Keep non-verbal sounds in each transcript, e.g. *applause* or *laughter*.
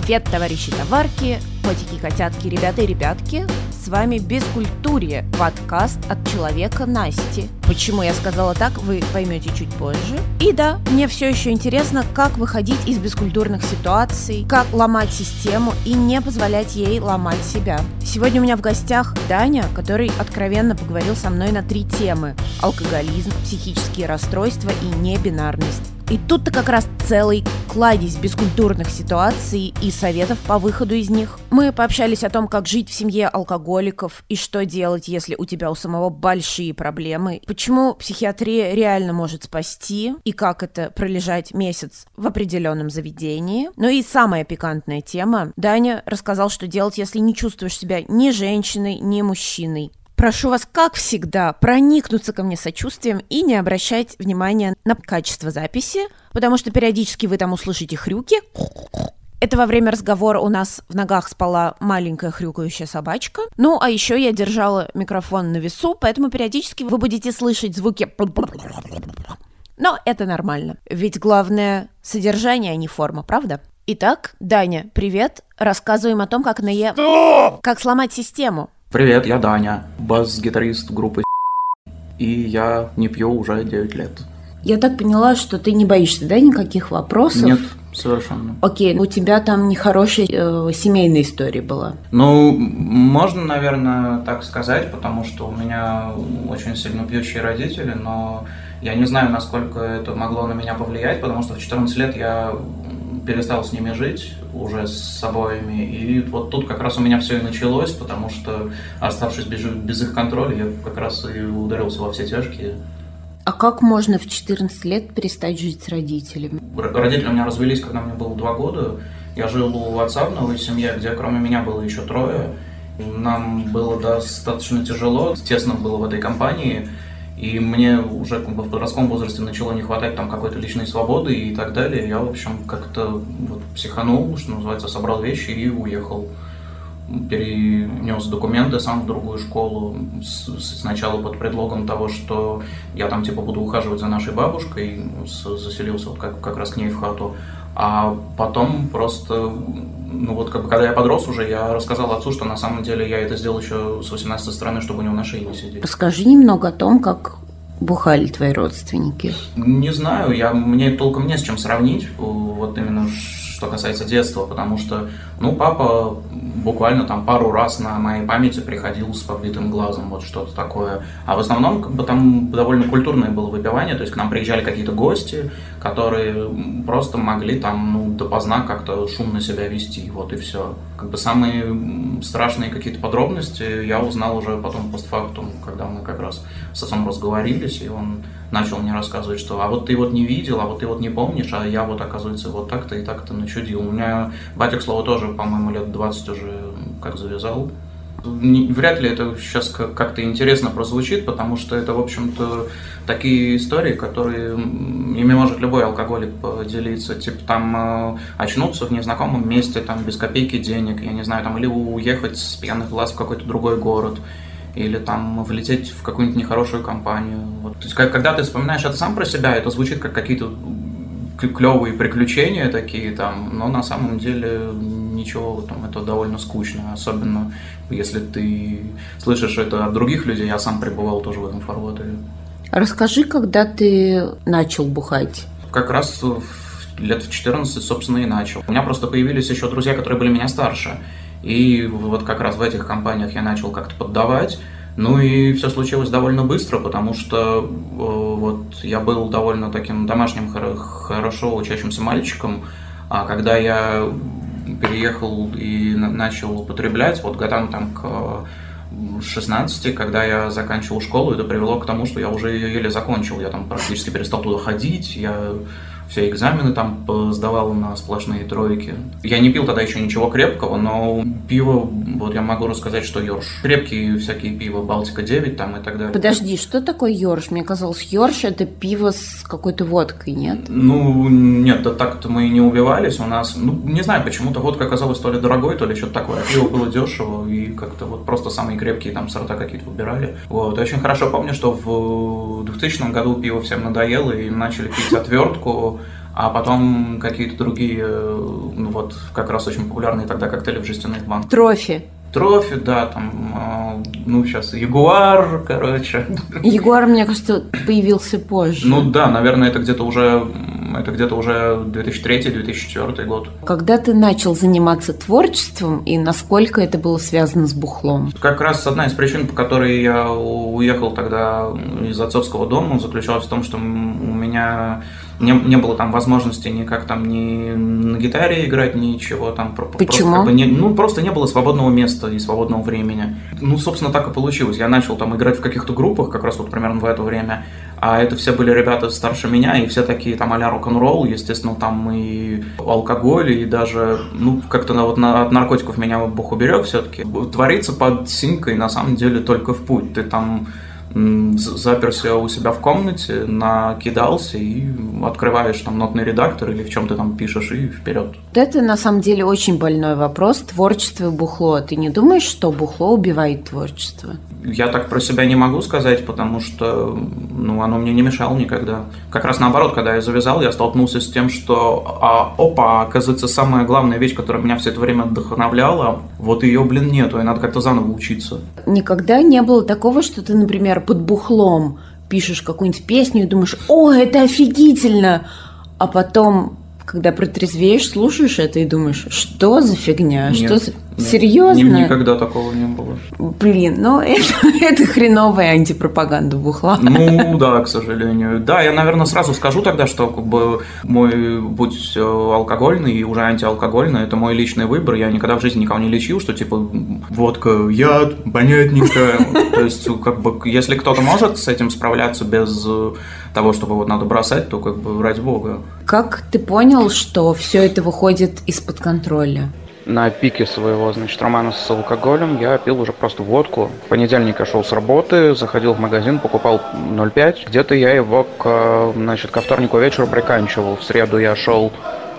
Привет, товарищи товарки, котики, котятки, ребята и ребятки. С вами Бескультурье, подкаст от человека Насти. Почему я сказала так, вы поймете чуть позже. И да, мне все еще интересно, как выходить из бескультурных ситуаций, как ломать систему и не позволять ей ломать себя. Сегодня у меня в гостях Даня, который откровенно поговорил со мной на три темы. Алкоголизм, психические расстройства и небинарность. И тут-то как раз целый кладезь бескультурных ситуаций и советов по выходу из них. Мы пообщались о том, как жить в семье алкоголиков и что делать, если у тебя у самого большие проблемы, почему психиатрия реально может спасти и как это пролежать месяц в определенном заведении. Ну и самая пикантная тема. Даня рассказал, что делать, если не чувствуешь себя ни женщиной, ни мужчиной. Прошу вас, как всегда, проникнуться ко мне сочувствием и не обращать внимания на качество записи, потому что периодически вы там услышите хрюки. Это во время разговора у нас в ногах спала маленькая хрюкающая собачка. Ну, а еще я держала микрофон на весу, поэтому периодически вы будете слышать звуки... Но это нормально. Ведь главное содержание, а не форма, правда? Итак, Даня, привет. Рассказываем о том, как на Е... Как сломать систему. Привет, я Даня, бас-гитарист группы и я не пью уже 9 лет. Я так поняла, что ты не боишься, да, никаких вопросов? Нет, совершенно. Окей, у тебя там нехорошая э, семейная история была. Ну, можно, наверное, так сказать, потому что у меня очень сильно пьющие родители, но я не знаю, насколько это могло на меня повлиять, потому что в 14 лет я перестал с ними жить уже с обоими. И вот тут как раз у меня все и началось, потому что, оставшись без, без их контроля, я как раз и ударился во все тяжкие. А как можно в 14 лет перестать жить с родителями? Родители у меня развелись, когда мне было два года. Я жил у отца в новой семье, где кроме меня было еще трое. Нам было достаточно тяжело, тесно было в этой компании. И мне уже как бы, в подростковом возрасте начало не хватать там какой-то личной свободы и так далее. Я, в общем, как-то вот, психанул, что называется, собрал вещи и уехал. Перенес документы сам в другую школу, сначала под предлогом того, что я там типа буду ухаживать за нашей бабушкой, заселился вот как, как раз к ней в хату. А потом просто, ну вот как бы, когда я подрос уже, я рассказал отцу, что на самом деле я это сделал еще с 18 стороны, чтобы у него на шее не сидеть. Расскажи немного о том, как бухали твои родственники. Не знаю, я, мне толком не с чем сравнить, вот именно что касается детства, потому что, ну, папа буквально там пару раз на моей памяти приходил с побитым глазом, вот что-то такое. А в основном, как бы там довольно культурное было выпивание, то есть к нам приезжали какие-то гости, которые просто могли там, ну, допоздна как-то шумно себя вести, вот и все. Как бы самые страшные какие-то подробности я узнал уже потом постфактум, когда мы как раз с отцом разговорились, и он начал мне рассказывать, что а вот ты вот не видел, а вот ты вот не помнишь, а я вот, оказывается, вот так-то и так-то начудил. У меня батя, к слову, тоже, по-моему, лет 20 уже как завязал. Вряд ли это сейчас как-то интересно прозвучит, потому что это, в общем-то, такие истории, которые ими может любой алкоголик поделиться. Типа там э, очнуться в незнакомом месте, там без копейки денег, я не знаю, там или уехать с пьяных глаз в какой-то другой город, или там влететь в какую-нибудь нехорошую компанию. Вот. То есть, когда ты вспоминаешь это сам про себя, это звучит как какие-то клевые приключения такие там, но на самом деле ничего там, это довольно скучно, особенно если ты слышишь это от других людей, я сам пребывал тоже в этом формате. Расскажи, когда ты начал бухать? Как раз лет в 14, собственно, и начал. У меня просто появились еще друзья, которые были меня старше. И вот как раз в этих компаниях я начал как-то поддавать. Ну и все случилось довольно быстро, потому что э, вот я был довольно таким домашним, хорошо учащимся мальчиком, а когда я переехал и начал употреблять, вот годам там к 16, когда я заканчивал школу, это привело к тому, что я уже еле закончил. Я там практически перестал туда ходить, я все экзамены там сдавал на сплошные тройки. Я не пил тогда еще ничего крепкого, но пиво, вот я могу рассказать, что Йорш. Крепкие всякие пиво, Балтика 9 там и так далее. Подожди, что такое Йорш? Мне казалось, Йорш это пиво с какой-то водкой, нет? Ну, нет, да так-то мы и не убивались. У нас, ну, не знаю, почему-то водка оказалась то ли дорогой, то ли что-то такое. Пиво было дешево, и как-то вот просто самые крепкие там сорта какие-то выбирали. Вот, очень хорошо помню, что в 2000 году пиво всем надоело, и начали пить отвертку, а потом какие-то другие, ну вот как раз очень популярные тогда коктейли в жестяных банках. Трофи. Трофи, да, там, а, ну, сейчас Ягуар, короче. Ягуар, мне кажется, появился позже. Ну да, наверное, это где-то уже, это где-то уже 2003-2004 год. Когда ты начал заниматься творчеством и насколько это было связано с бухлом? Как раз одна из причин, по которой я уехал тогда из отцовского дома, заключалась в том, что у меня не, не было там возможности никак там ни на гитаре играть, ничего там. Почему? Просто, как бы, не, ну, просто не было свободного места и свободного времени. Ну, собственно, так и получилось. Я начал там играть в каких-то группах, как раз вот примерно в это время, а это все были ребята старше меня, и все такие там а-ля рок-н-ролл, естественно, там и алкоголь, и даже, ну, как-то вот на, от наркотиков меня Бог уберег все-таки. Творится под синькой, на самом деле, только в путь. Ты там заперся у себя в комнате, накидался и открываешь там нотный редактор или в чем ты там пишешь и вперед. Это на самом деле очень больной вопрос. Творчество и бухло. Ты не думаешь, что бухло убивает творчество? Я так про себя не могу сказать, потому что ну, оно мне не мешало никогда. Как раз наоборот, когда я завязал, я столкнулся с тем, что а, опа, оказывается, самая главная вещь, которая меня все это время вдохновляла, вот ее, блин, нету, и надо как-то заново учиться. Никогда не было такого, что ты, например, под бухлом пишешь какую-нибудь песню и думаешь, о, это офигительно, а потом когда протрезвеешь, слушаешь это и думаешь, что за фигня, Нет, что за... нет, Серьезно? ни- никогда такого не было. Блин, ну *laughs* это, это хреновая антипропаганда бухла. Ну да, к сожалению. Да, я, наверное, сразу скажу тогда, что как бы мой будь э, алкогольный и уже антиалкогольный, это мой личный выбор. Я никогда в жизни никого не лечил, что типа водка, яд, понятненько. То есть, как бы, если кто-то может с этим справляться без того, чтобы вот надо бросать, то как бы ради бога. Как ты понял, что все это выходит из-под контроля? На пике своего, значит, романа с алкоголем я пил уже просто водку. В понедельник я шел с работы, заходил в магазин, покупал 0,5. Где-то я его, к, значит, ко вторнику вечеру приканчивал. В среду я шел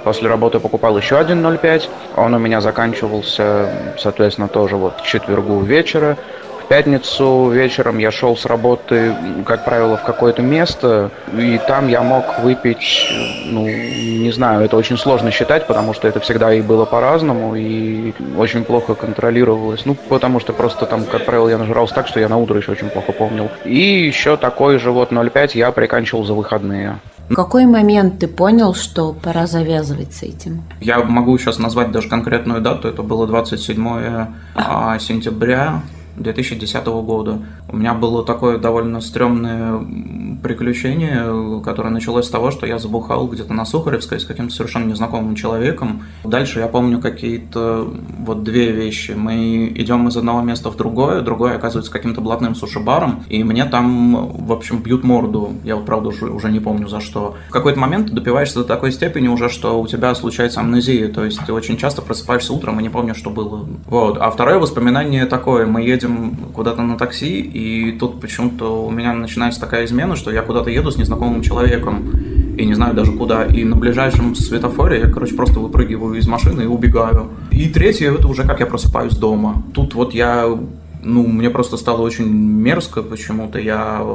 После работы покупал еще один 0,5. Он у меня заканчивался, соответственно, тоже вот к четвергу вечера. В пятницу вечером я шел с работы, как правило, в какое-то место, и там я мог выпить, ну, не знаю, это очень сложно считать, потому что это всегда и было по-разному, и очень плохо контролировалось. Ну, потому что просто там, как правило, я нажрался так, что я на утро еще очень плохо помнил. И еще такой же вот 0,5 я приканчивал за выходные. В какой момент ты понял, что пора завязывать с этим? Я могу сейчас назвать даже конкретную дату. Это было 27 а, сентября 2010 года. У меня было такое довольно стрёмное приключение, которое началось с того, что я забухал где-то на Сухаревской с каким-то совершенно незнакомым человеком. Дальше я помню какие-то вот две вещи. Мы идем из одного места в другое, другое оказывается каким-то блатным суши-баром, и мне там, в общем, бьют морду. Я правда, уже, уже не помню за что. В какой-то момент ты допиваешься до такой степени уже, что у тебя случается амнезия, то есть ты очень часто просыпаешься утром и не помнишь, что было. Вот. А второе воспоминание такое. Мы едем куда-то на такси, и тут почему-то у меня начинается такая измена, что я куда-то еду с незнакомым человеком, и не знаю даже куда, и на ближайшем светофоре я, короче, просто выпрыгиваю из машины и убегаю. И третье, это уже как я просыпаюсь дома. Тут вот я ну, мне просто стало очень мерзко почему-то. Я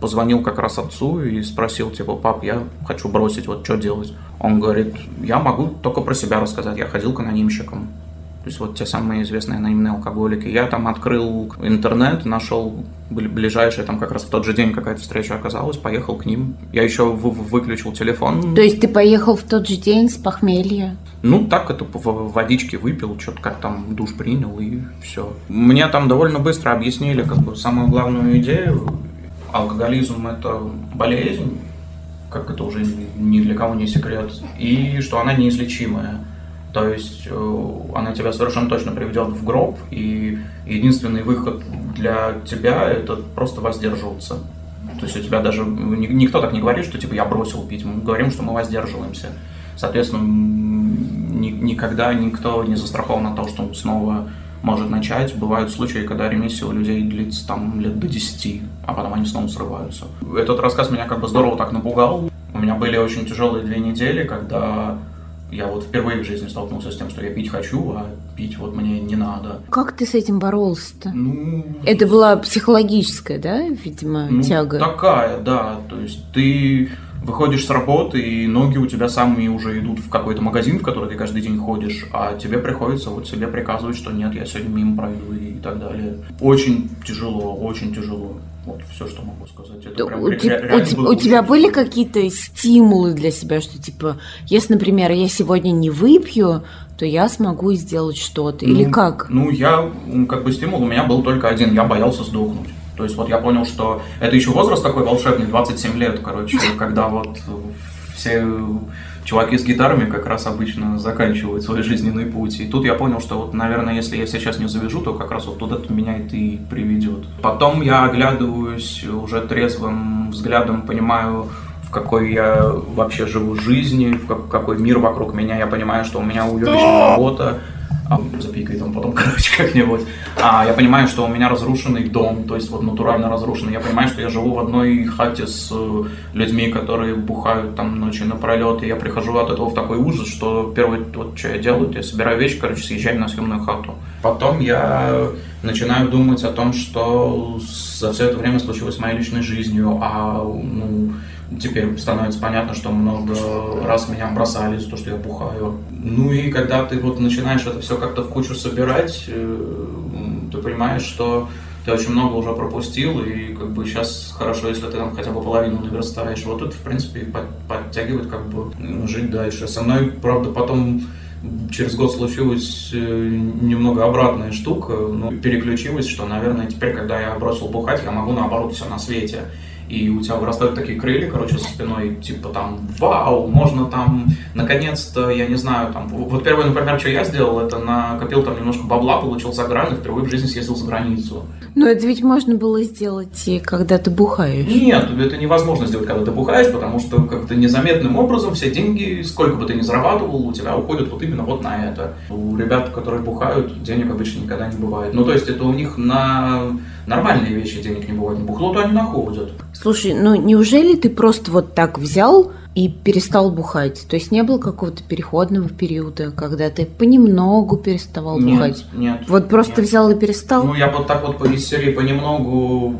позвонил как раз отцу и спросил, типа, пап, я хочу бросить, вот что делать? Он говорит, я могу только про себя рассказать, я ходил к анонимщикам. То есть вот те самые известные анонимные алкоголики. Я там открыл интернет, нашел ближайшие, там как раз в тот же день какая-то встреча оказалась, поехал к ним. Я еще выключил телефон. То есть ты поехал в тот же день с похмелья? Ну, так это водички выпил, что-то как там душ принял и все. Мне там довольно быстро объяснили как бы самую главную идею. Алкоголизм – это болезнь, как это уже ни для кого не секрет, и что она неизлечимая. То есть э, она тебя совершенно точно приведет в гроб, и единственный выход для тебя это просто воздерживаться. То есть у тебя даже никто так не говорит, что типа я бросил пить, мы говорим, что мы воздерживаемся. Соответственно, ни, никогда никто не застрахован от того, что он снова может начать. Бывают случаи, когда ремиссия у людей длится там лет до 10, а потом они снова срываются. Этот рассказ меня как бы здорово так напугал. У меня были очень тяжелые две недели, когда я вот впервые в жизни столкнулся с тем, что я пить хочу, а пить вот мне не надо. Как ты с этим боролся-то? Ну, Это была психологическая, да, видимо, ну, тяга? такая, да. То есть ты выходишь с работы, и ноги у тебя сами уже идут в какой-то магазин, в который ты каждый день ходишь, а тебе приходится вот себе приказывать, что нет, я сегодня мимо пройду и так далее. Очень тяжело, очень тяжело. Вот все, что могу сказать. Это прям у, ре- у было у тебя были какие-то стимулы для себя, что типа, если, например, я сегодня не выпью, то я смогу сделать что-то? Или Ну, как? Ну, я, как бы, стимул у меня был только один. Я боялся сдохнуть. То есть вот я понял, что это еще возраст такой волшебный, 27 лет, короче, *laughs* когда вот все чуваки с гитарами как раз обычно заканчивают свой жизненный путь. И тут я понял, что вот, наверное, если я сейчас не завяжу, то как раз вот туда меня это и приведет. Потом я оглядываюсь уже трезвым взглядом, понимаю, в какой я вообще живу жизни, в как- какой мир вокруг меня. Я понимаю, что у меня уебищная работа, а, запикай там потом, короче, как-нибудь. А, я понимаю, что у меня разрушенный дом, то есть вот натурально разрушенный. Я понимаю, что я живу в одной хате с э, людьми, которые бухают там ночью напролет, и я прихожу от этого в такой ужас, что первое, вот, что я делаю, я собираю вещи, короче, съезжаю на съемную хату. Потом я начинаю думать о том, что за все это время случилось с моей личной жизнью, а ну, теперь становится понятно, что много раз меня бросали за то, что я бухаю. Ну и когда ты вот начинаешь это все как-то в кучу собирать, э, ты понимаешь, что ты очень много уже пропустил, и как бы сейчас хорошо, если ты там хотя бы половину наверстаешь. Вот это, в принципе, под- подтягивает как бы м, жить дальше. Со мной, правда, потом через год случилась э, немного обратная штука, ну, переключилась, что, наверное, теперь, когда я бросил бухать, я могу наоборот все на свете. И у тебя вырастают такие крылья, короче, со спиной, типа там, вау, можно там, наконец-то, я не знаю, там, вот первое, например, что я сделал, это накопил там немножко бабла, получил за грань, и впервые в жизни съездил за границу. Но это ведь можно было сделать, и когда ты бухаешь. Нет, это невозможно сделать, когда ты бухаешь, потому что как-то незаметным образом все деньги, сколько бы ты ни зарабатывал, у тебя уходят вот именно вот на это. У ребят, которые бухают, денег обычно никогда не бывает. Ну, то есть это у них на нормальные вещи денег не бывает. На бухло-то они находят. Слушай, ну неужели ты просто вот так взял и перестал бухать? То есть не было какого-то переходного периода, когда ты понемногу переставал Нет, бухать? нет. Вот просто нет. взял и перестал? Ну, я вот так вот по из серии понемногу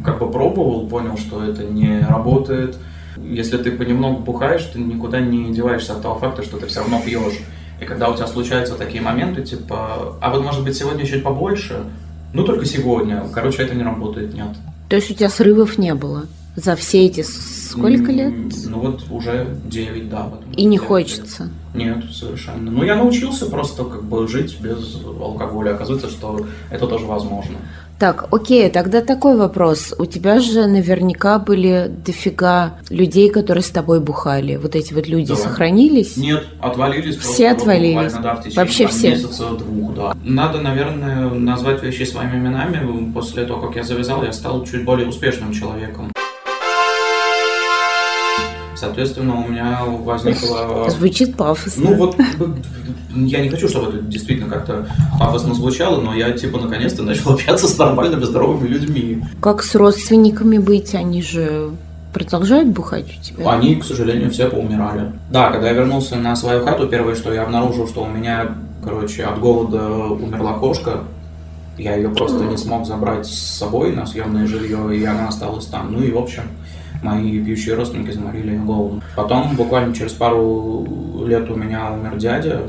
э, как бы пробовал, понял, что это не работает. Если ты понемногу бухаешь, ты никуда не деваешься от того факта, что ты все равно пьешь. И когда у тебя случаются такие моменты, типа, а вот может быть сегодня чуть побольше, ну только сегодня, короче, это не работает, нет. То есть у тебя срывов не было за все эти сколько лет? Ну вот уже 9, да. вот. И не хочется. лет. Нет, совершенно. Ну, я научился просто как бы жить без алкоголя. Оказывается, что это тоже возможно. Так, окей, тогда такой вопрос. У тебя же наверняка были дофига людей, которые с тобой бухали. Вот эти вот люди Да. сохранились? Нет, отвалились. Все отвалились? буквально, да, в течение Вообще все? месяца двух, да. Надо, наверное, назвать вещи своими именами. После того, как я завязал, я стал чуть более успешным человеком. Соответственно, у меня возникла... *laughs* Звучит пафосно. Ну вот, *laughs* я не хочу, чтобы это действительно как-то пафосно звучало, но я, типа, наконец-то начал *laughs* общаться с нормальными, здоровыми людьми. Как с родственниками быть? Они же продолжают бухать у тебя? Они, к сожалению, все поумирали. Да, когда я вернулся на свою хату, первое, что я обнаружил, что у меня, короче, от голода умерла кошка. Я ее просто не смог забрать с собой на съемное жилье, и она осталась там. Ну и, в общем, мои пьющие родственники заморили ее голодом. Потом, буквально через пару лет у меня умер дядя,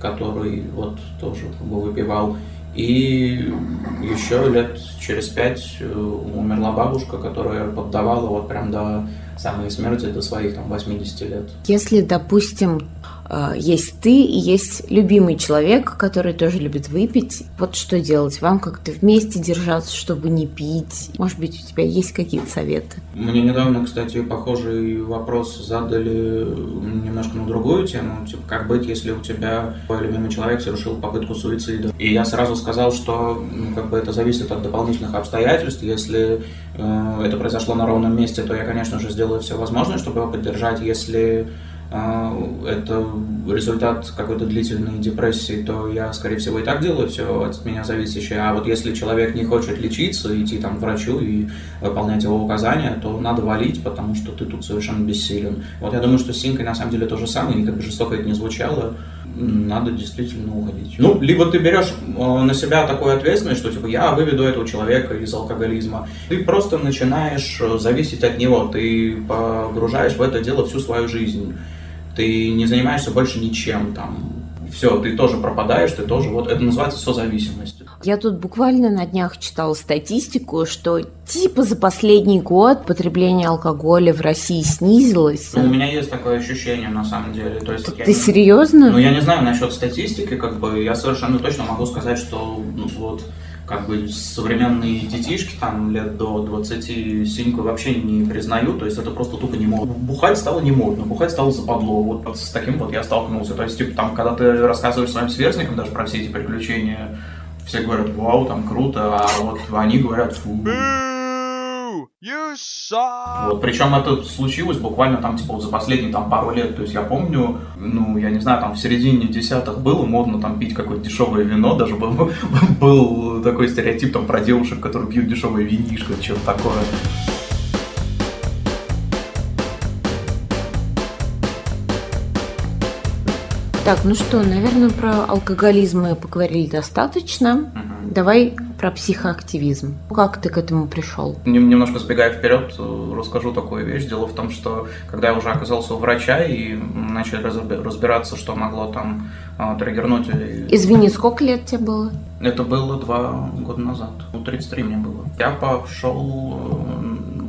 который вот тоже как бы выпивал. И еще лет через пять э, умерла бабушка, которая поддавала вот прям до самой смерти, до своих там 80 лет. Если, допустим, есть ты и есть любимый человек, который тоже любит выпить, вот что делать? Вам как-то вместе держаться, чтобы не пить? Может быть, у тебя есть какие-то советы? Мне недавно, кстати, похожий вопрос задали немножко на другую тему, типа, как быть, если у тебя твой любимый человек совершил попытку суицида. И я сразу сказал, что ну, как бы это зависит от дополнительных обстоятельств. Если э, это произошло на ровном месте, то я, конечно же, сделаю все возможное, чтобы его поддержать. Если э, это результат какой-то длительной депрессии, то я, скорее всего, и так делаю все от меня зависящее. А вот если человек не хочет лечиться, идти там к врачу и выполнять его указания, то надо валить, потому что ты тут совершенно бессилен. Вот я думаю, что с Синкой на самом деле то же самое, и как бы жестоко это не звучало. надо действительно уходить. Ну, либо ты берешь э, на себя такую ответственность, что типа я выведу этого человека из алкоголизма. Ты просто начинаешь э, зависеть от него, ты погружаешь в это дело всю свою жизнь. Ты не занимаешься больше ничем там. Все, ты тоже пропадаешь, ты тоже вот это называется созависимость. Я тут буквально на днях читала статистику, что типа за последний год потребление алкоголя в России снизилось. Ну, у меня есть такое ощущение на самом деле. То есть, Ты серьезно? Ну, я не знаю насчет статистики, как бы я совершенно точно могу сказать, что ну, вот как бы современные детишки там лет до 20 синьку вообще не признают, то есть это просто тупо не модно. Бухать стало не модно, бухать стало западло. Вот с таким вот я столкнулся. То есть, типа, там, когда ты рассказываешь своим сверстникам даже про все эти приключения, все говорят, вау, там круто, а вот они говорят, фу. Вот, причем это случилось буквально там, типа, вот за последние там пару лет. То есть я помню, ну, я не знаю, там в середине десятых было модно там пить какое-то дешевое вино, даже был, *laughs* был такой стереотип там про девушек, которые пьют дешевое винишко, что-то такое. Так, ну что, наверное, про алкоголизм мы поговорили достаточно. Давай про психоактивизм. Как ты к этому пришел? Немножко сбегая вперед, расскажу такую вещь. Дело в том, что когда я уже оказался у врача и начали разбираться, что могло там а, триггернуть. Извини, сколько лет тебе было? Это было два года назад. Ну, 33 мне было. Я пошел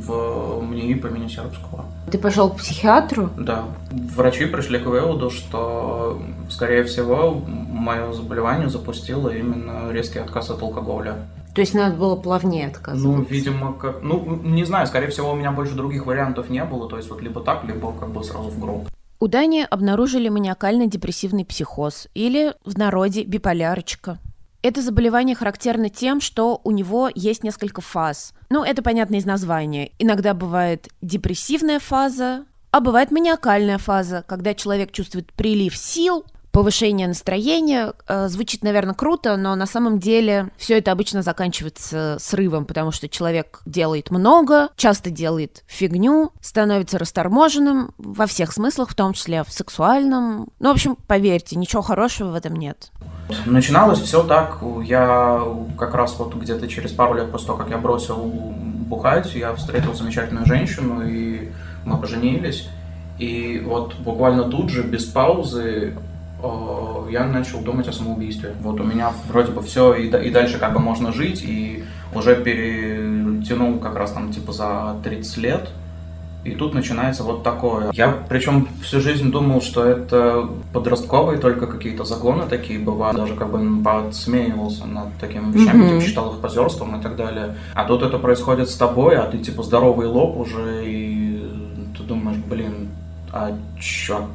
в МНИИ по имени Сербского. Ты пошел к психиатру? Да. Врачи пришли к выводу, что, скорее всего, мое заболевание запустило именно резкий отказ от алкоголя. То есть надо было плавнее отказываться? Ну, видимо, как... Ну, не знаю, скорее всего, у меня больше других вариантов не было. То есть вот либо так, либо как бы сразу в гроб. У Дани обнаружили маниакально-депрессивный психоз или в народе биполярочка. Это заболевание характерно тем, что у него есть несколько фаз. Ну, это понятно из названия. Иногда бывает депрессивная фаза, а бывает маниакальная фаза, когда человек чувствует прилив сил, повышение настроения. Э, звучит, наверное, круто, но на самом деле все это обычно заканчивается срывом, потому что человек делает много, часто делает фигню, становится расторможенным во всех смыслах, в том числе в сексуальном. Ну, в общем, поверьте, ничего хорошего в этом нет. Начиналось все так. Я как раз вот где-то через пару лет после того, как я бросил бухать, я встретил замечательную женщину, и мы поженились. И вот буквально тут же, без паузы, э, я начал думать о самоубийстве. Вот у меня вроде бы все, и, и дальше как бы можно жить, и уже перетянул как раз там типа за 30 лет и тут начинается вот такое. Я причем всю жизнь думал, что это подростковые только какие-то загоны такие бывают. Даже как бы подсмеивался над такими вещами, mm-hmm. типа считал их позерством и так далее. А тут это происходит с тобой, а ты типа здоровый лоб уже, и ты думаешь, блин, а чё,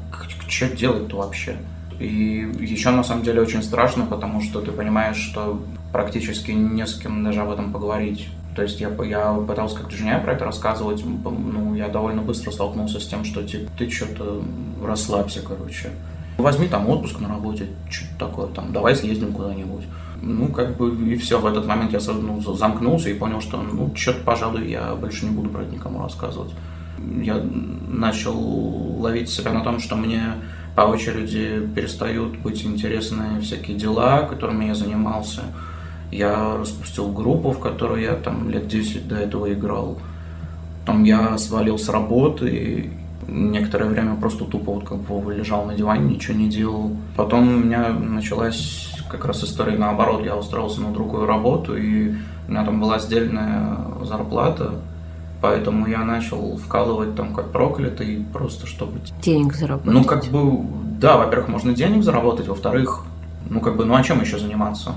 что делать-то вообще? И еще на самом деле очень страшно, потому что ты понимаешь, что практически не с кем даже об этом поговорить. То есть я, я пытался как-то жене про это рассказывать, ну, я довольно быстро столкнулся с тем, что типа, ты что-то расслабься, короче. Возьми там отпуск на работе, что-то такое, там, давай съездим куда-нибудь. Ну, как бы, и все, в этот момент я ну, замкнулся и понял, что, ну, что-то, пожалуй, я больше не буду про это никому рассказывать. Я начал ловить себя на том, что мне по очереди перестают быть интересны всякие дела, которыми я занимался – я распустил группу, в которой я там лет 10 до этого играл. Там я свалил с работы, и некоторое время просто тупо вот как бы лежал на диване, ничего не делал. Потом у меня началась как раз история наоборот. Я устроился на другую работу, и у меня там была сдельная зарплата, поэтому я начал вкалывать там как проклятый, просто чтобы... Денег заработать. Ну, как бы, да, во-первых, можно денег заработать, во-вторых, ну, как бы, ну, а чем еще заниматься?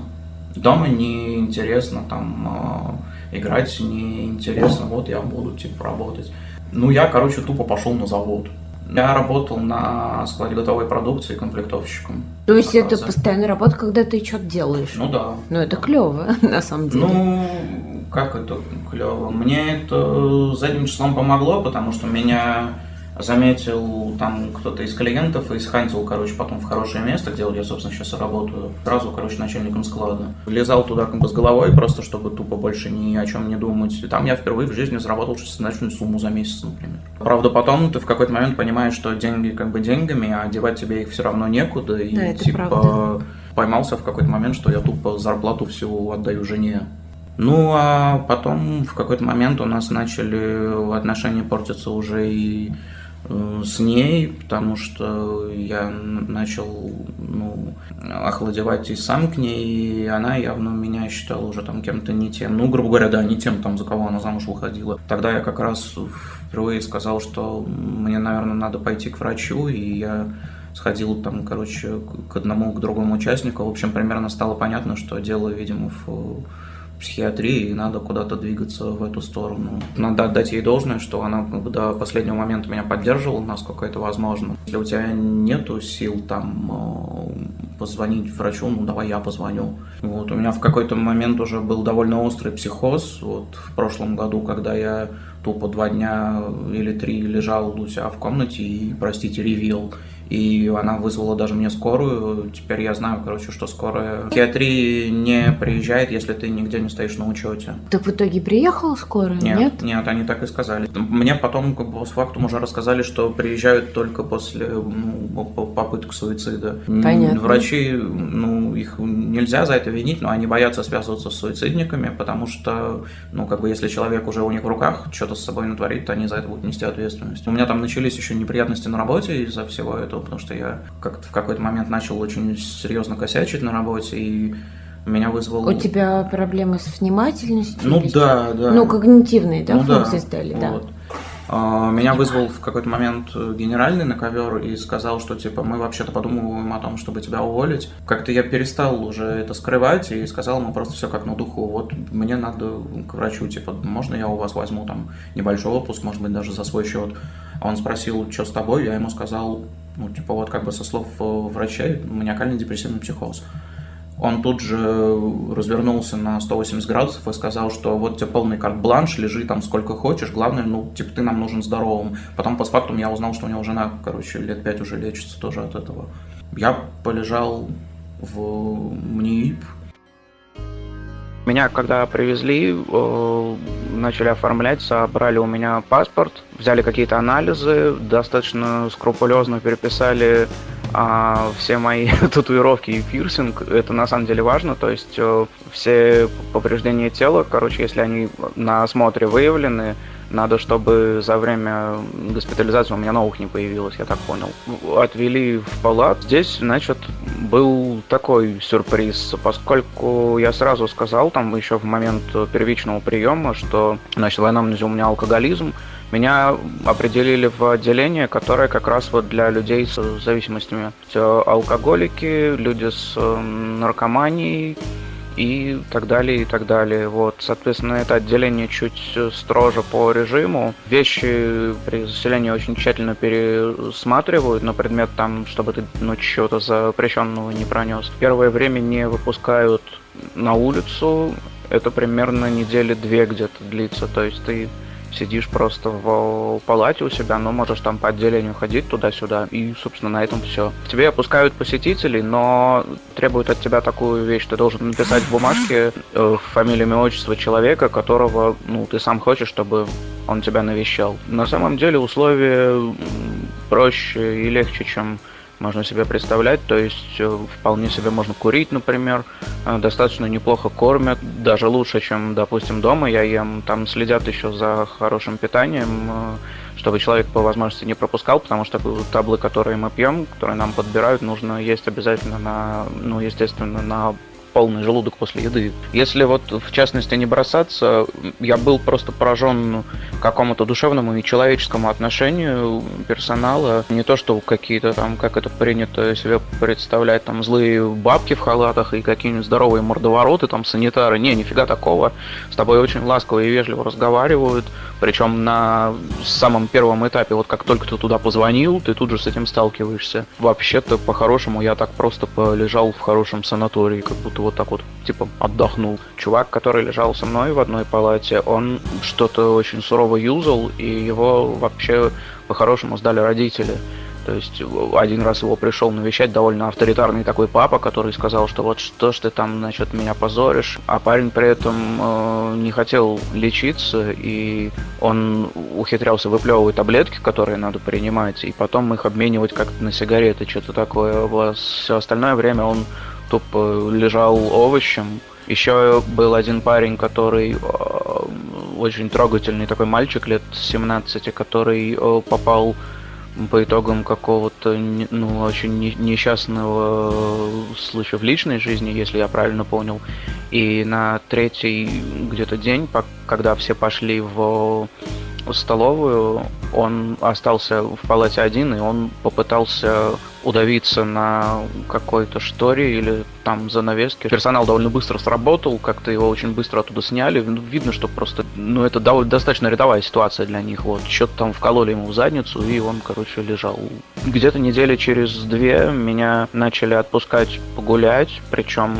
Дома неинтересно там э, играть, неинтересно, вот я буду типа работать. Ну, я, короче, тупо пошел на завод. Я работал на складе готовой продукции комплектовщиком. То есть это постоянная работа, когда ты что-то делаешь? Ну да. Ну это клево, *laughs* на самом деле. Ну, как это клево? Мне это задним числом помогло, потому что меня заметил там кто-то из клиентов и схантил, короче, потом в хорошее место, где вот я, собственно, сейчас работаю, сразу, короче, начальником склада. Влезал туда как бы с головой, просто чтобы тупо больше ни о чем не думать. И там я впервые в жизни заработал шестизначную сумму за месяц, например. Правда, потом ты в какой-то момент понимаешь, что деньги как бы деньгами, а девать тебе их все равно некуда. И да, типа правда. поймался в какой-то момент, что я тупо зарплату всю отдаю жене. Ну, а потом в какой-то момент у нас начали отношения портиться уже и с ней, потому что я начал ну, охладевать и сам к ней, и она явно меня считала уже там кем-то не тем. Ну, грубо говоря, да, не тем, там, за кого она замуж выходила. Тогда я как раз впервые сказал, что мне, наверное, надо пойти к врачу, и я сходил там, короче, к одному, к другому участнику. В общем, примерно стало понятно, что дело, видимо, в психиатрии, и надо куда-то двигаться в эту сторону. Надо отдать ей должное, что она до последнего момента меня поддерживала, насколько это возможно. Если у тебя нету сил там э, позвонить врачу, ну давай я позвоню. Вот, у меня в какой-то момент уже был довольно острый психоз, вот в прошлом году, когда я тупо два дня или три лежал у себя в комнате и, простите, ревел и она вызвала даже мне скорую. Теперь я знаю, короче, что скорая психиатрии не приезжает, если ты нигде не стоишь на учете. Ты в итоге приехала скорая? Нет, нет, нет, они так и сказали. Мне потом как бы, с фактом уже рассказали, что приезжают только после ну, попыток суицида. Понятно. Врачи, ну, их нельзя за это винить, но они боятся связываться с суицидниками, потому что, ну, как бы, если человек уже у них в руках что-то с собой натворит, то они за это будут нести ответственность. У меня там начались еще неприятности на работе из-за всего этого, потому что я как-то в какой-то момент начал очень серьезно косячить на работе, и меня вызвал... У тебя проблемы с внимательностью? Ну да, да. Ну, когнитивные, да, ну, функции да. стали, вот. да. А, меня вызвал в какой-то момент генеральный на ковер и сказал, что типа мы вообще-то подумываем о том, чтобы тебя уволить. Как-то я перестал уже это скрывать и сказал ему просто все как на духу. Вот мне надо к врачу, типа, можно я у вас возьму там небольшой отпуск, может быть, даже за свой счет. А он спросил, что с тобой, я ему сказал, ну, типа, вот как бы со слов э, врачей, маниакальный депрессивный психоз. Он тут же развернулся на 180 градусов и сказал, что вот тебе полный карт-бланш, лежи там сколько хочешь, главное, ну, типа, ты нам нужен здоровым. Потом, по факту, я узнал, что у него жена, короче, лет пять уже лечится тоже от этого. Я полежал в МНИИП, меня когда привезли, э, начали оформлять, собрали у меня паспорт, взяли какие-то анализы, достаточно скрупулезно переписали а, все мои *laughs* татуировки и пирсинг. Это на самом деле важно, то есть э, все повреждения тела, короче, если они на осмотре выявлены, надо, чтобы за время госпитализации у меня новых не появилось, я так понял. Отвели в палат. Здесь, значит, был такой сюрприз, поскольку я сразу сказал, там еще в момент первичного приема, что, значит, в анамнезе у меня алкоголизм, меня определили в отделение, которое как раз вот для людей с зависимостями. Алкоголики, люди с наркоманией, и так далее, и так далее. Вот, соответственно, это отделение чуть строже по режиму. Вещи при заселении очень тщательно пересматривают на предмет там, чтобы ты ну, чего-то запрещенного не пронес. Первое время не выпускают на улицу. Это примерно недели две где-то длится. То есть ты сидишь просто в палате у себя, но можешь там по отделению ходить туда-сюда, и, собственно, на этом все. Тебе опускают посетителей, но требуют от тебя такую вещь, ты должен написать в бумажке э, фамилию, имя, отчество человека, которого, ну, ты сам хочешь, чтобы он тебя навещал. На самом деле условия проще и легче, чем можно себе представлять. То есть э, вполне себе можно курить, например. Э, достаточно неплохо кормят, даже лучше, чем, допустим, дома я ем. Там следят еще за хорошим питанием, э, чтобы человек по возможности не пропускал, потому что таблы, которые мы пьем, которые нам подбирают, нужно есть обязательно на, ну, естественно, на полный желудок после еды. Если вот в частности не бросаться, я был просто поражен какому-то душевному и человеческому отношению персонала. Не то, что какие-то там, как это принято себе представлять, там злые бабки в халатах и какие-нибудь здоровые мордовороты, там санитары. Не, нифига такого. С тобой очень ласково и вежливо разговаривают. Причем на самом первом этапе, вот как только ты туда позвонил, ты тут же с этим сталкиваешься. Вообще-то, по-хорошему, я так просто полежал в хорошем санатории, как будто вот так вот, типа, отдохнул. Чувак, который лежал со мной в одной палате, он что-то очень сурово юзал, и его вообще по-хорошему сдали родители. То есть один раз его пришел навещать довольно авторитарный такой папа, который сказал, что вот что ж ты там, значит, меня позоришь. А парень при этом э, не хотел лечиться, и он ухитрялся выплевывать таблетки, которые надо принимать, и потом их обменивать как-то на сигареты, что-то такое. Все остальное время он тупо лежал овощем. Еще был один парень, который э, очень трогательный такой мальчик лет 17, который э, попал по итогам какого-то ну, очень несчастного случая в личной жизни, если я правильно понял. И на третий где-то день, когда все пошли в столовую, он остался в палате один, и он попытался удавиться на какой-то шторе или там занавеске. Персонал довольно быстро сработал, как-то его очень быстро оттуда сняли. Ну, видно, что просто, ну, это довольно достаточно рядовая ситуация для них. Вот, что-то там вкололи ему в задницу, и он, короче, лежал. Где-то недели через две меня начали отпускать погулять, причем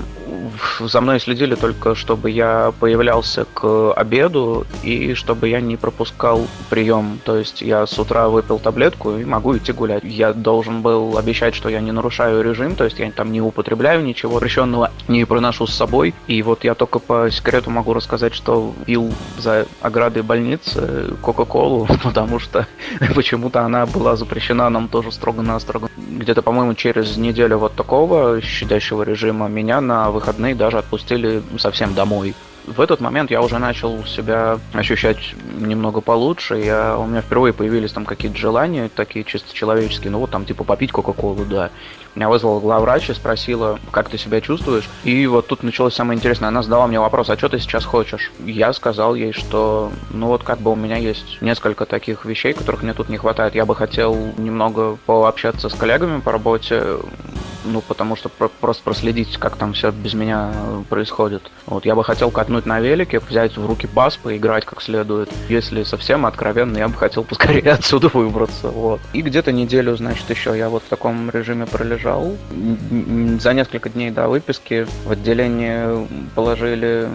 за мной следили только, чтобы я появлялся к обеду и чтобы я не пропускал прием. То есть я с утра выпил таблетку и могу идти гулять. Я должен был обещать, что я не нарушаю режим, то есть я там не употребляю ничего запрещенного, не проношу с собой. И вот я только по секрету могу рассказать, что пил за оградой больницы Кока-Колу, *laughs* потому что *laughs* почему-то она была запрещена нам тоже строго-настрого. Где-то, по-моему, через неделю вот такого щадящего режима. Меня на выходные даже отпустили совсем домой в этот момент я уже начал себя ощущать немного получше. Я, у меня впервые появились там какие-то желания, такие чисто человеческие. Ну вот там типа попить Кока-Колу, да. Меня вызвала главврач и спросила, как ты себя чувствуешь. И вот тут началось самое интересное. Она задала мне вопрос, а что ты сейчас хочешь? Я сказал ей, что ну вот как бы у меня есть несколько таких вещей, которых мне тут не хватает. Я бы хотел немного пообщаться с коллегами по работе, ну, потому что про- просто проследить, как там все без меня происходит. Вот, я бы хотел катнуть на велике, взять в руки бас, поиграть как следует. Если совсем откровенно, я бы хотел поскорее *laughs* отсюда выбраться, вот. И где-то неделю, значит, еще я вот в таком режиме пролежал. За несколько дней до выписки в отделение положили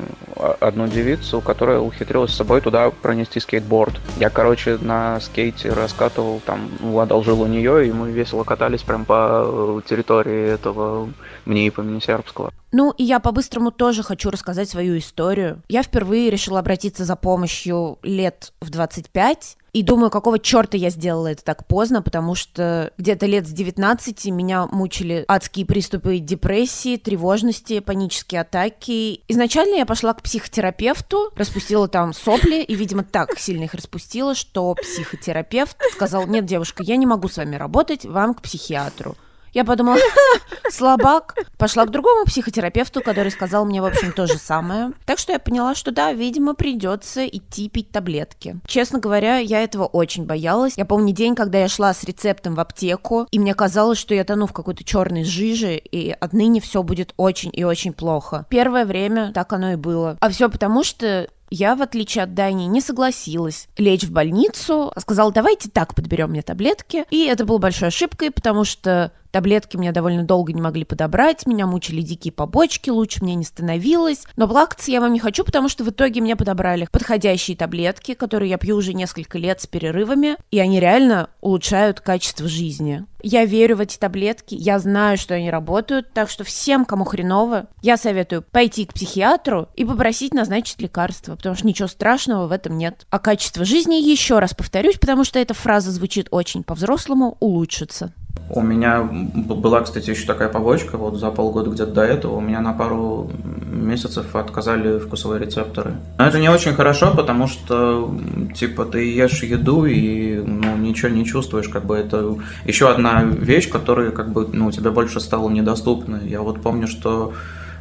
одну девицу, которая ухитрилась с собой туда пронести скейтборд. Я, короче, на скейте раскатывал, там, одолжил у нее, и мы весело катались прям по территории этого мне по имени Сербского. Ну, и я по-быстрому тоже хочу рассказать свою историю. Я впервые решила обратиться за помощью лет в 25, и думаю, какого черта я сделала это так поздно, потому что где-то лет с 19 меня мучили адские приступы депрессии, тревожности, панические атаки. Изначально я пошла к психотерапевту, распустила там сопли, и, видимо, так сильно их распустила, что психотерапевт сказал, нет, девушка, я не могу с вами работать, вам к психиатру. Я подумала, *laughs* слабак. Пошла к другому психотерапевту, который сказал мне, в общем, то же самое. Так что я поняла, что да, видимо, придется идти пить таблетки. Честно говоря, я этого очень боялась. Я помню день, когда я шла с рецептом в аптеку, и мне казалось, что я тону в какой-то черной жиже, и отныне все будет очень и очень плохо. Первое время так оно и было. А все потому, что я, в отличие от Дани, не согласилась лечь в больницу, сказала, давайте так подберем мне таблетки. И это было большой ошибкой, потому что Таблетки меня довольно долго не могли подобрать, меня мучили дикие побочки, лучше мне не становилось. Но плакаться я вам не хочу, потому что в итоге мне подобрали подходящие таблетки, которые я пью уже несколько лет с перерывами, и они реально улучшают качество жизни. Я верю в эти таблетки, я знаю, что они работают, так что всем, кому хреново, я советую пойти к психиатру и попросить назначить лекарство, потому что ничего страшного в этом нет. А качество жизни, еще раз повторюсь, потому что эта фраза звучит очень по-взрослому, улучшится. У меня была, кстати, еще такая побочка, вот за полгода где-то до этого у меня на пару месяцев отказали вкусовые рецепторы. Но это не очень хорошо, потому что, типа, ты ешь еду и, ну, ничего не чувствуешь, как бы это еще одна вещь, которая, как бы, ну, тебе больше стала недоступна. Я вот помню, что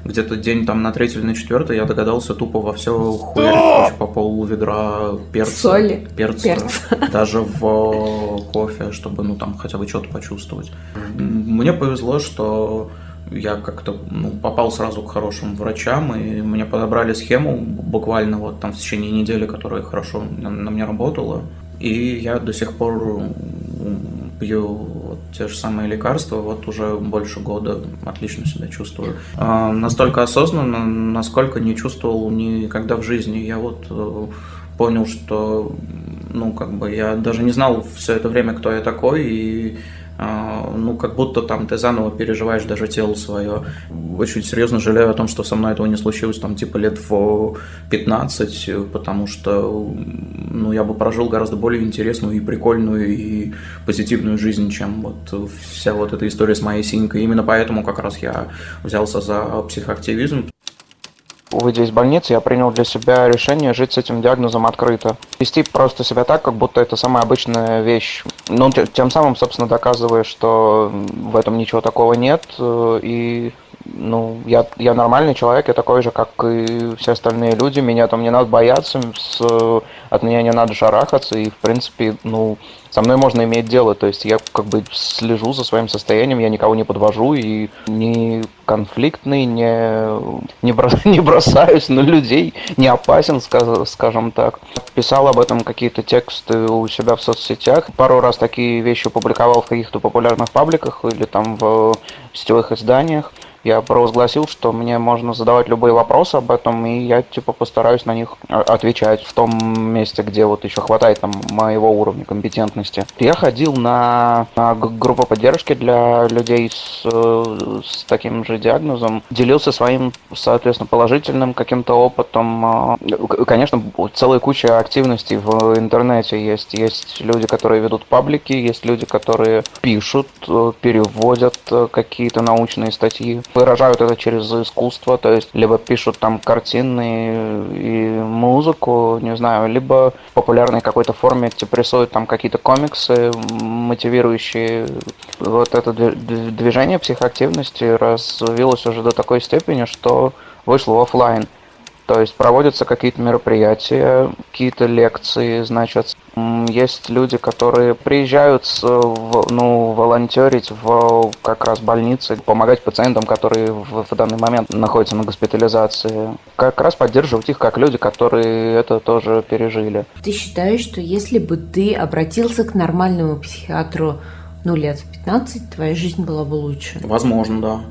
где-то день там на третий или на четвертый я догадался тупо во все хуярить по полу ведра перца. Соли. Перца. Перца. *laughs* Даже в кофе, чтобы, ну, там, хотя бы что-то почувствовать. Мне повезло, что я как-то ну, попал сразу к хорошим врачам, и мне подобрали схему буквально вот там в течение недели, которая хорошо на, на мне работала. И я до сих пор пью те же самые лекарства, вот уже больше года отлично себя чувствую. А, настолько осознанно, насколько не чувствовал никогда в жизни. Я вот э, понял, что Ну, как бы я даже не знал все это время, кто я такой, и ну, как будто там ты заново переживаешь даже тело свое. Очень серьезно жалею о том, что со мной этого не случилось там типа лет в 15, потому что ну, я бы прожил гораздо более интересную и прикольную и позитивную жизнь, чем вот вся вот эта история с моей синькой. Именно поэтому как раз я взялся за психоактивизм выйдя из больницы, я принял для себя решение жить с этим диагнозом открыто. Вести просто себя так, как будто это самая обычная вещь. Ну, тем самым, собственно, доказывая, что в этом ничего такого нет, э, и ну, я, я нормальный человек, я такой же, как и все остальные люди, меня там не надо бояться, с, от меня не надо шарахаться, и, в принципе, ну, со мной можно иметь дело, то есть я как бы слежу за своим состоянием, я никого не подвожу, и не конфликтный, не, не, брос, *laughs* не бросаюсь на людей, не опасен, скажем так. Писал об этом какие-то тексты у себя в соцсетях, пару раз такие вещи публиковал в каких-то популярных пабликах или там в сетевых изданиях я провозгласил, что мне можно задавать любые вопросы об этом, и я типа постараюсь на них а, отвечать в том месте, где вот еще хватает там моего уровня компетентности. Я ходил на, на группу поддержки для людей с, с таким же диагнозом, делился своим, соответственно, положительным каким-то опытом. А, конечно, целая куча активностей в интернете есть. Есть люди, которые ведут паблики, есть люди, которые пишут, э, переводят э, какие-то научные статьи выражают это через искусство, то есть либо пишут там картины и музыку, не знаю, либо в популярной какой-то форме типа рисуют там какие-то комиксы, мотивирующие вот это движение психоактивности развилось уже до такой степени, что вышло в офлайн. То есть проводятся какие-то мероприятия, какие-то лекции, значит, есть люди, которые приезжают в, ну, волонтерить в как раз больнице, помогать пациентам, которые в, в данный момент находятся на госпитализации. Как раз поддерживать их как люди, которые это тоже пережили. Ты считаешь, что если бы ты обратился к нормальному психиатру ну, лет в 15, твоя жизнь была бы лучше? Возможно, да.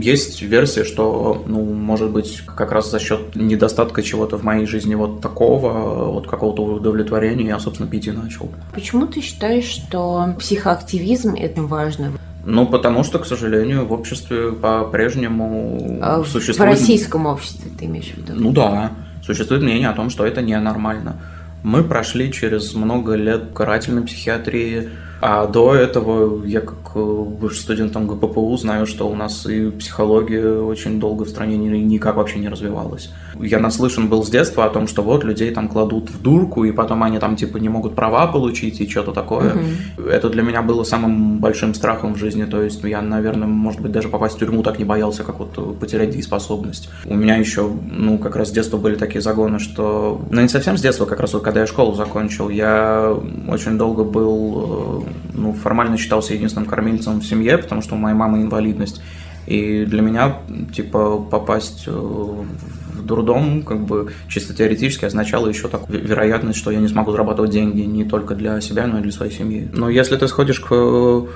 Есть версия, что, ну, может быть, как раз за счет недостатка чего-то в моей жизни вот такого, вот какого-то удовлетворения я, собственно, пить и начал. Почему ты считаешь, что психоактивизм – это важно? Ну, потому что, к сожалению, в обществе по-прежнему а существует... В российском обществе ты имеешь в виду? Ну да, существует мнение о том, что это ненормально. Мы прошли через много лет карательной психиатрии, а до этого я как э, бывший студент там ГППУ знаю, что у нас и психология очень долго в стране никак вообще не развивалась. Я наслышан был с детства о том, что вот людей там кладут в дурку, и потом они там типа не могут права получить и что-то такое. Угу. Это для меня было самым большим страхом в жизни. То есть я, наверное, может быть, даже попасть в тюрьму так не боялся, как вот потерять дееспособность. У меня еще, ну, как раз с детства были такие загоны, что... Ну, не совсем с детства, как раз вот когда я школу закончил, я очень долго был, э, ну, формально считался единственным кормильцем в семье, потому что у моей мамы инвалидность. И для меня, типа, попасть э, в дурдом, как бы, чисто теоретически означало еще так вероятность, что я не смогу зарабатывать деньги не только для себя, но и для своей семьи. Но если ты сходишь к э,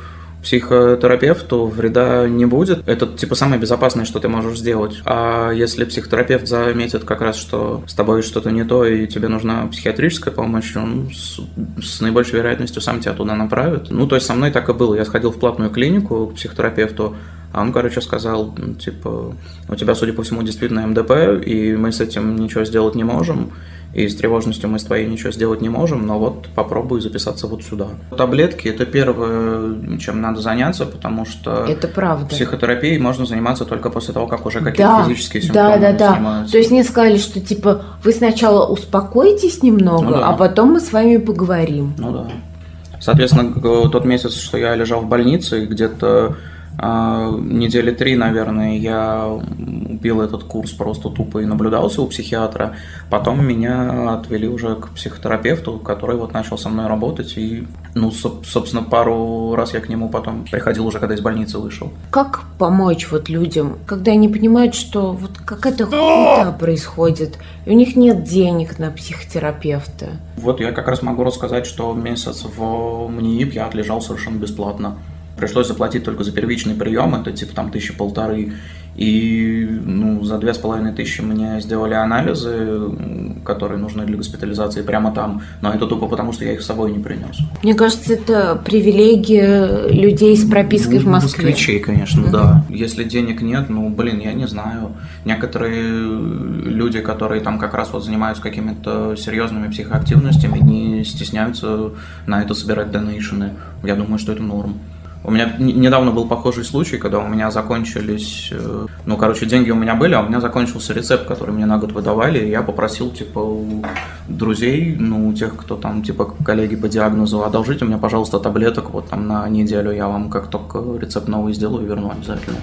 психотерапевту вреда не будет. Это типа самое безопасное, что ты можешь сделать. А если психотерапевт заметит как раз, что с тобой что-то не то и тебе нужна психиатрическая помощь, он с, с наибольшей вероятностью сам тебя туда направит. Ну, то есть со мной так и было. Я сходил в платную клинику к психотерапевту, а он, короче, сказал, типа, у тебя, судя по всему, действительно МДП, и мы с этим ничего сделать не можем, и с тревожностью мы с твоей ничего сделать не можем, но вот попробуй записаться вот сюда. Таблетки – это первое, чем надо заняться, потому что это правда. психотерапией можно заниматься только после того, как уже какие-то да, физические симптомы Да, да, да. Снимаются. То есть мне сказали, что типа вы сначала успокойтесь немного, ну, да. а потом мы с вами поговорим. Ну да. Соответственно, тот месяц, что я лежал в больнице, где-то недели три, наверное, я пил этот курс просто тупо и наблюдался у психиатра. Потом меня отвели уже к психотерапевту, который вот начал со мной работать. И, ну, собственно, пару раз я к нему потом приходил уже, когда из больницы вышел. Как помочь вот людям, когда они понимают, что вот какая-то хуйня происходит, и у них нет денег на психотерапевта? Вот я как раз могу рассказать, что месяц в МНИИП я отлежал совершенно бесплатно. Пришлось заплатить только за первичный прием, это типа там тысячи полторы. И ну, за две с половиной тысячи мне сделали анализы, которые нужны для госпитализации прямо там, но это тупо потому, что я их с собой не принес. Мне кажется, это привилегия людей с пропиской ну, в Москве. Москвичей, конечно, угу. да. Если денег нет, ну, блин, я не знаю. Некоторые люди, которые там как раз вот занимаются какими-то серьезными психоактивностями, не стесняются на это собирать донейшены. Я думаю, что это норм. У меня недавно был похожий случай, когда у меня закончились, э, ну, короче, деньги у меня были, а у меня закончился рецепт, который мне на год выдавали, и я попросил, типа, у друзей, ну, у тех, кто там, типа, коллеги по диагнозу, одолжите мне, пожалуйста, таблеток вот там на неделю, я вам как только рецепт новый сделаю, верну обязательно.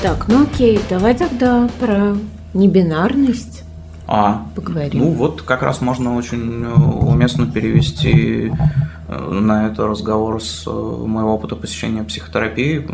Так, ну окей, давай тогда про небинарность а, поговорим. Ну вот как раз можно очень э, уместно перевести э, на это разговор с э, моего опыта посещения психотерапии,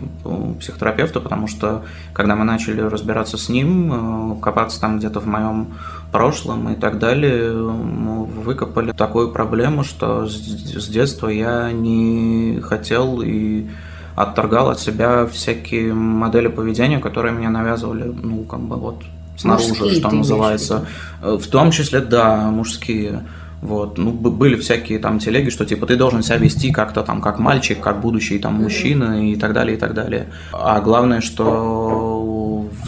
психотерапевта, потому что когда мы начали разбираться с ним, копаться там где-то в моем прошлом и так далее, мы выкопали такую проблему, что с детства я не хотел и отторгал от себя всякие модели поведения, которые мне навязывали, ну, как бы вот снаружи, мужские, что называется. Э, в том числе, да, мужские. Вот, ну, были всякие там телеги, что типа ты должен себя вести как-то там, как мальчик, как будущий там мужчина и так далее, и так далее. А главное, что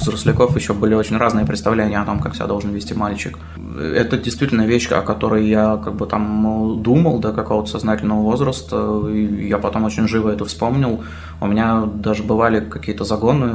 взросляков еще были очень разные представления о том, как себя должен вести мальчик. Это действительно вещь, о которой я как бы там думал до какого-то сознательного возраста, и я потом очень живо это вспомнил. У меня даже бывали какие-то загоны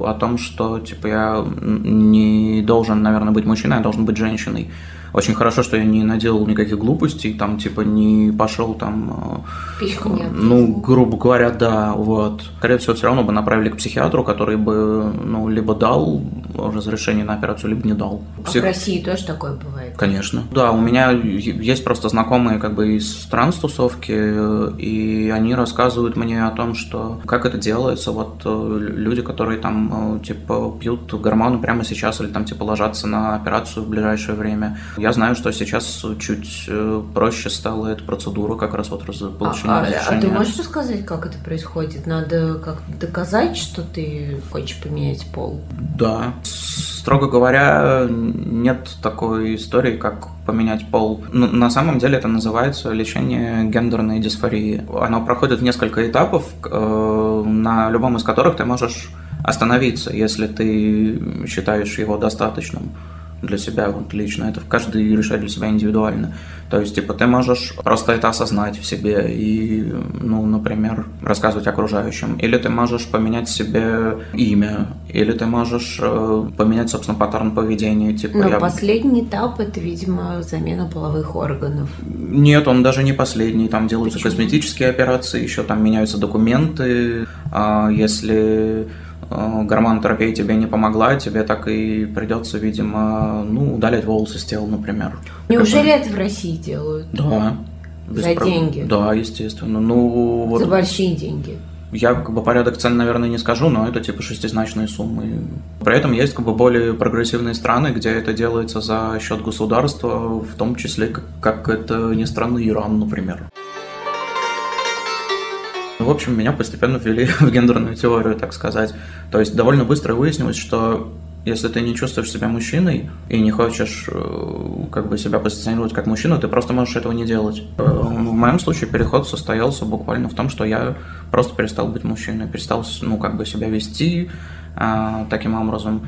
о том, что типа я не должен, наверное, быть мужчиной, я должен быть женщиной. Очень хорошо, что я не наделал никаких глупостей, там, типа, не пошел там... Э, Письку нет. Ну, грубо говоря, да, вот. Скорее всего, все равно бы направили к психиатру, который бы, ну, либо дал разрешение на операцию, либо не дал. А Псих... в России тоже такое бывает? Конечно. Да, у меня есть просто знакомые как бы из транс-тусовки, и они рассказывают мне о том, что как это делается. Вот э, люди, которые там, э, типа, пьют гормоны прямо сейчас или там, типа, ложатся на операцию в ближайшее время. Я знаю, что сейчас чуть э, проще стала эта процедура как раз вот получения а, разрешения. А, а ты можешь рассказать, как это происходит? Надо как доказать, что ты хочешь поменять пол? Да. Строго говоря, нет такой истории, как поменять пол. Но ну, на самом деле это называется лечение гендерной дисфории. Оно проходит несколько этапов, э, на любом из которых ты можешь остановиться, если ты считаешь его достаточным для себя вот лично. Это каждый решает для себя индивидуально. То есть, типа, ты можешь просто это осознать в себе и, ну, например, рассказывать окружающим. Или ты можешь поменять себе имя, или ты можешь э, поменять, собственно, паттерн поведения. Типа, Но я... последний этап – это, видимо, замена половых органов. Нет, он даже не последний. Там делаются Почему? косметические операции, еще там меняются документы. А если гормонотерапия тебе не помогла, тебе так и придется, видимо, ну, удалять волосы с тела, например. Неужели это в России делают? Да. За прав... деньги? Да, естественно. Ну, вот... За большие деньги? Я как бы порядок цен, наверное, не скажу, но это типа шестизначные суммы. При этом есть как бы более прогрессивные страны, где это делается за счет государства, в том числе, как, как это не страны Иран, например. В общем, меня постепенно ввели *laughs* в гендерную теорию, так сказать. То есть довольно быстро выяснилось, что если ты не чувствуешь себя мужчиной и не хочешь э, как бы себя позиционировать как мужчину, ты просто можешь этого не делать. Э, в моем случае переход состоялся буквально в том, что я просто перестал быть мужчиной, перестал ну, как бы себя вести, таким образом,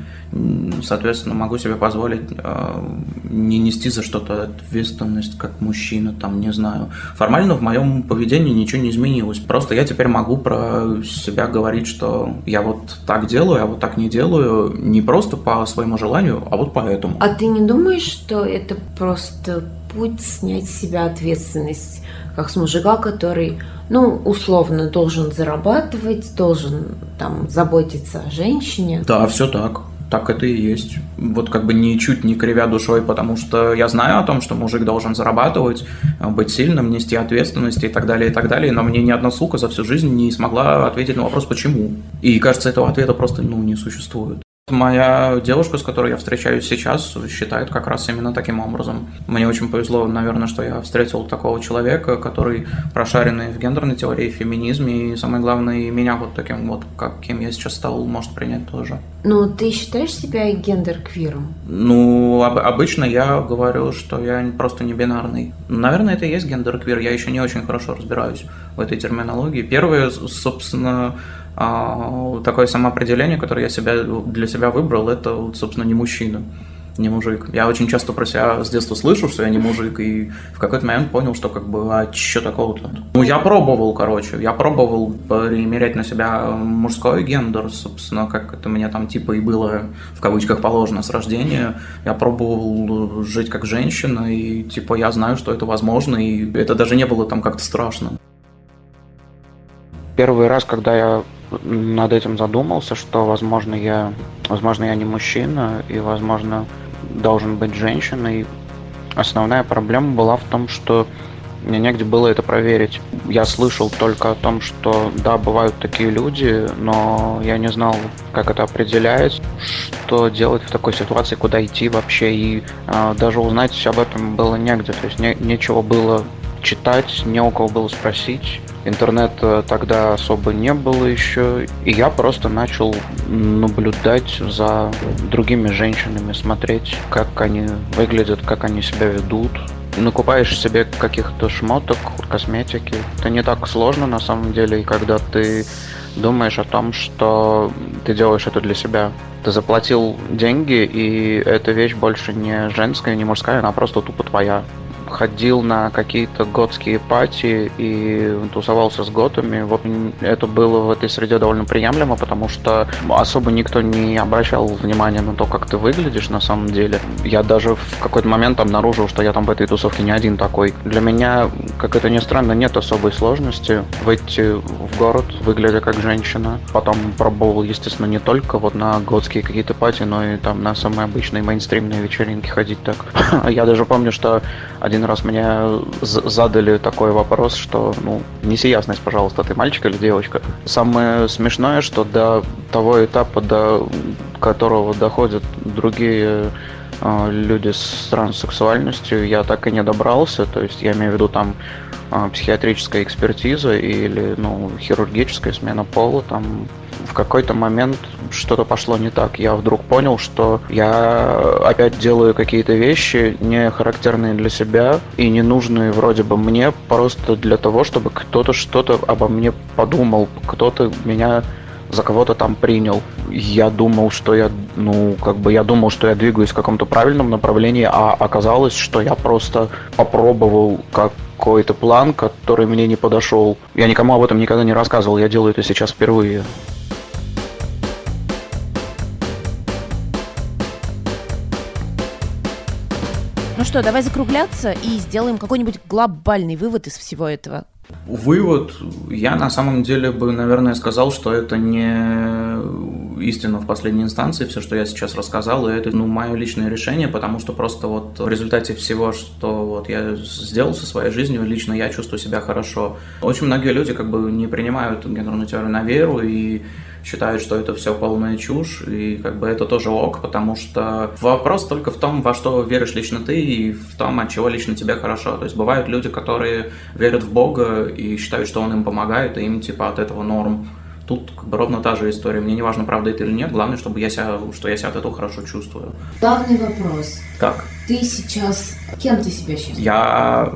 соответственно, могу себе позволить а, не нести за что-то ответственность как мужчина, там, не знаю. Формально в моем поведении ничего не изменилось. Просто я теперь могу про себя говорить, что я вот так делаю, а вот так не делаю, не просто по своему желанию, а вот поэтому. А ты не думаешь, что это просто путь снять с себя ответственность, как с мужика, который ну, условно, должен зарабатывать, должен там заботиться о женщине. Да, все так. Так это и есть. Вот как бы ничуть не кривя душой, потому что я знаю о том, что мужик должен зарабатывать, быть сильным, нести ответственность и так далее, и так далее, но мне ни одна сука за всю жизнь не смогла ответить на вопрос, почему. И кажется, этого ответа просто ну, не существует. Моя девушка, с которой я встречаюсь сейчас, считает как раз именно таким образом. Мне очень повезло, наверное, что я встретил такого человека, который прошаренный в гендерной теории, в феминизме, и самое главное, и меня вот таким вот, каким я сейчас стал, может принять тоже. Ну, ты считаешь себя гендер-квиром? Ну, об- обычно я говорю, что я просто не бинарный. Наверное, это и есть гендер-квир, я еще не очень хорошо разбираюсь в этой терминологии. Первое, собственно, такое самоопределение, которое я себя, для себя выбрал, это, собственно, не мужчина, не мужик. Я очень часто про себя с детства слышу, что я не мужик, и в какой-то момент понял, что как бы, а что такого-то? Ну, я пробовал, короче, я пробовал примерять на себя мужской гендер, собственно, как это мне там типа и было в кавычках положено с рождения. Я пробовал жить как женщина, и типа я знаю, что это возможно, и это даже не было там как-то страшно. Первый раз, когда я над этим задумался, что, возможно, я, возможно, я не мужчина и, возможно, должен быть женщиной. Основная проблема была в том, что мне негде было это проверить. Я слышал только о том, что да, бывают такие люди, но я не знал, как это определяется, что делать в такой ситуации, куда идти вообще, и э, даже узнать об этом было негде, то есть не, нечего было читать, не у кого было спросить. Интернета тогда особо не было еще. И я просто начал наблюдать за другими женщинами, смотреть, как они выглядят, как они себя ведут. Накупаешь себе каких-то шмоток, косметики. Это не так сложно на самом деле, когда ты думаешь о том, что ты делаешь это для себя. Ты заплатил деньги, и эта вещь больше не женская, не мужская, она просто тупо твоя ходил на какие-то готские пати и тусовался с готами. Вот это было в этой среде довольно приемлемо, потому что особо никто не обращал внимания на то, как ты выглядишь на самом деле. Я даже в какой-то момент обнаружил, что я там в этой тусовке не один такой. Для меня, как это ни странно, нет особой сложности выйти в город, выглядя как женщина. Потом пробовал, естественно, не только вот на готские какие-то пати, но и там на самые обычные мейнстримные вечеринки ходить так. *laughs* Я даже помню, что один один раз мне задали такой вопрос, что, ну, неси ясность, пожалуйста, ты мальчик или девочка. Самое смешное, что до того этапа, до которого доходят другие э, люди с транссексуальностью, я так и не добрался. То есть я имею в виду там э, психиатрическая экспертиза или ну, хирургическая смена пола, там в какой-то момент что-то пошло не так. Я вдруг понял, что я опять делаю какие-то вещи, не характерные для себя и не нужные вроде бы мне, просто для того, чтобы кто-то что-то обо мне подумал, кто-то меня за кого-то там принял. Я думал, что я, ну, как бы я думал, что я двигаюсь в каком-то правильном направлении, а оказалось, что я просто попробовал какой-то план, который мне не подошел. Я никому об этом никогда не рассказывал, я делаю это сейчас впервые. Ну что, давай закругляться и сделаем какой-нибудь глобальный вывод из всего этого. Вывод, я на самом деле бы, наверное, сказал, что это не истина в последней инстанции, все, что я сейчас рассказал, и это, ну, мое личное решение, потому что просто вот в результате всего, что вот я сделал со своей жизнью, лично я чувствую себя хорошо. Очень многие люди как бы не принимают гендерную теорию на веру, и считают, что это все полная чушь, и как бы это тоже ок, потому что вопрос только в том, во что веришь лично ты, и в том, от чего лично тебе хорошо. То есть бывают люди, которые верят в Бога и считают, что Он им помогает, и им типа от этого норм. Тут как бы ровно та же история. Мне не важно, правда это или нет, главное, чтобы я себя, что я себя от этого хорошо чувствую. Главный вопрос. Как? Ты сейчас... Кем ты себя чувствуешь? Я,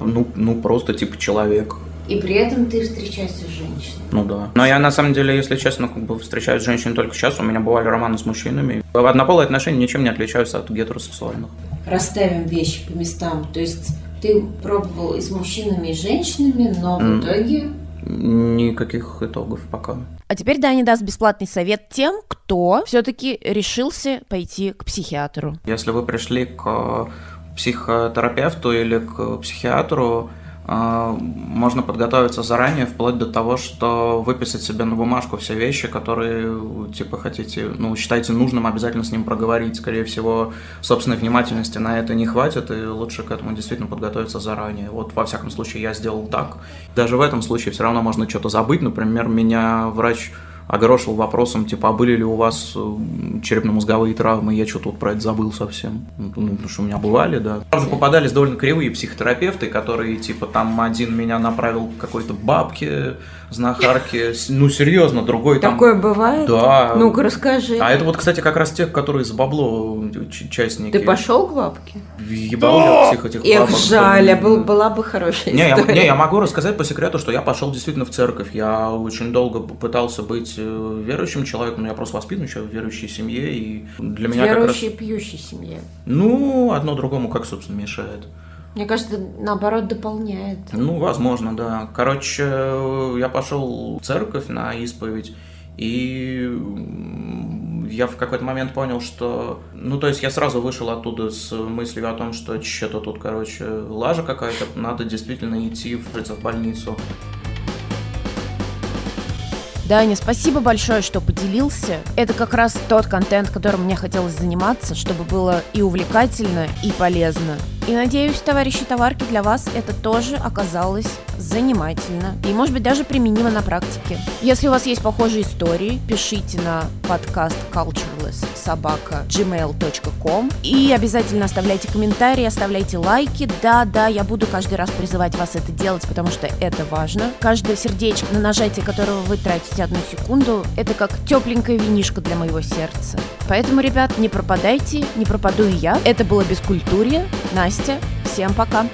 ну, ну просто типа человек. И при этом ты встречаешься с женщиной. Ну да. Но я на самом деле, если честно, как бы встречаюсь с женщинами только сейчас. У меня бывали романы с мужчинами. Однополые отношения ничем не отличаются от гетеросексуальных. Расставим вещи по местам. То есть ты пробовал и с мужчинами, и с женщинами, но в итоге... Никаких итогов пока. А теперь Даня даст бесплатный совет тем, кто все-таки решился пойти к психиатру. Если вы пришли к психотерапевту или к психиатру, можно подготовиться заранее, вплоть до того, что выписать себе на бумажку все вещи, которые, типа, хотите, ну, считаете нужным обязательно с ним проговорить. Скорее всего, собственной внимательности на это не хватит, и лучше к этому действительно подготовиться заранее. Вот, во всяком случае, я сделал так. Даже в этом случае все равно можно что-то забыть. Например, меня врач огорошил вопросом, типа, а были ли у вас э, черепно-мозговые травмы? Я что-то вот про это забыл совсем. Ну, ну, потому что у меня бывали, да. Правда, попадались довольно кривые психотерапевты, которые, типа, там один меня направил к какой-то бабке, знахарке. Ну, серьезно, другой там... Такое бывает? Да. Ну-ка, расскажи. А это вот, кстати, как раз тех, которые за бабло частники. Ты пошел к бабке? Ебал я всех этих Эх, бабок. жаль, а был, была бы хорошая Не я, история. не, я могу рассказать по секрету, что я пошел действительно в церковь. Я очень долго пытался быть э, верующим человеком, но я просто воспитан еще в верующей семье, и для меня как раз... Верующей, пьющей семье. Ну, одно другому как, собственно, мешает. Мне кажется, наоборот, дополняет. Ну, возможно, да. Короче, э, я пошел в церковь на исповедь, и я в какой-то момент понял, что... Ну, то есть я сразу вышел оттуда с мыслью о том, что что-то тут, короче, лажа какая-то, надо действительно идти в, в больницу. Даня, спасибо большое, что поделился. Это как раз тот контент, которым мне хотелось заниматься, чтобы было и увлекательно, и полезно. И надеюсь, товарищи товарки, для вас это тоже оказалось занимательно и, может быть, даже применимо на практике. Если у вас есть похожие истории, пишите на подкаст cultureless собака gmail.com и обязательно оставляйте комментарии, оставляйте лайки. Да, да, я буду каждый раз призывать вас это делать, потому что это важно. Каждое сердечко, на нажатие которого вы тратите одну секунду, это как тепленькая винишка для моего сердца. Поэтому, ребят, не пропадайте, не пропаду и я. Это было Бескультурье. Настя, всем пока.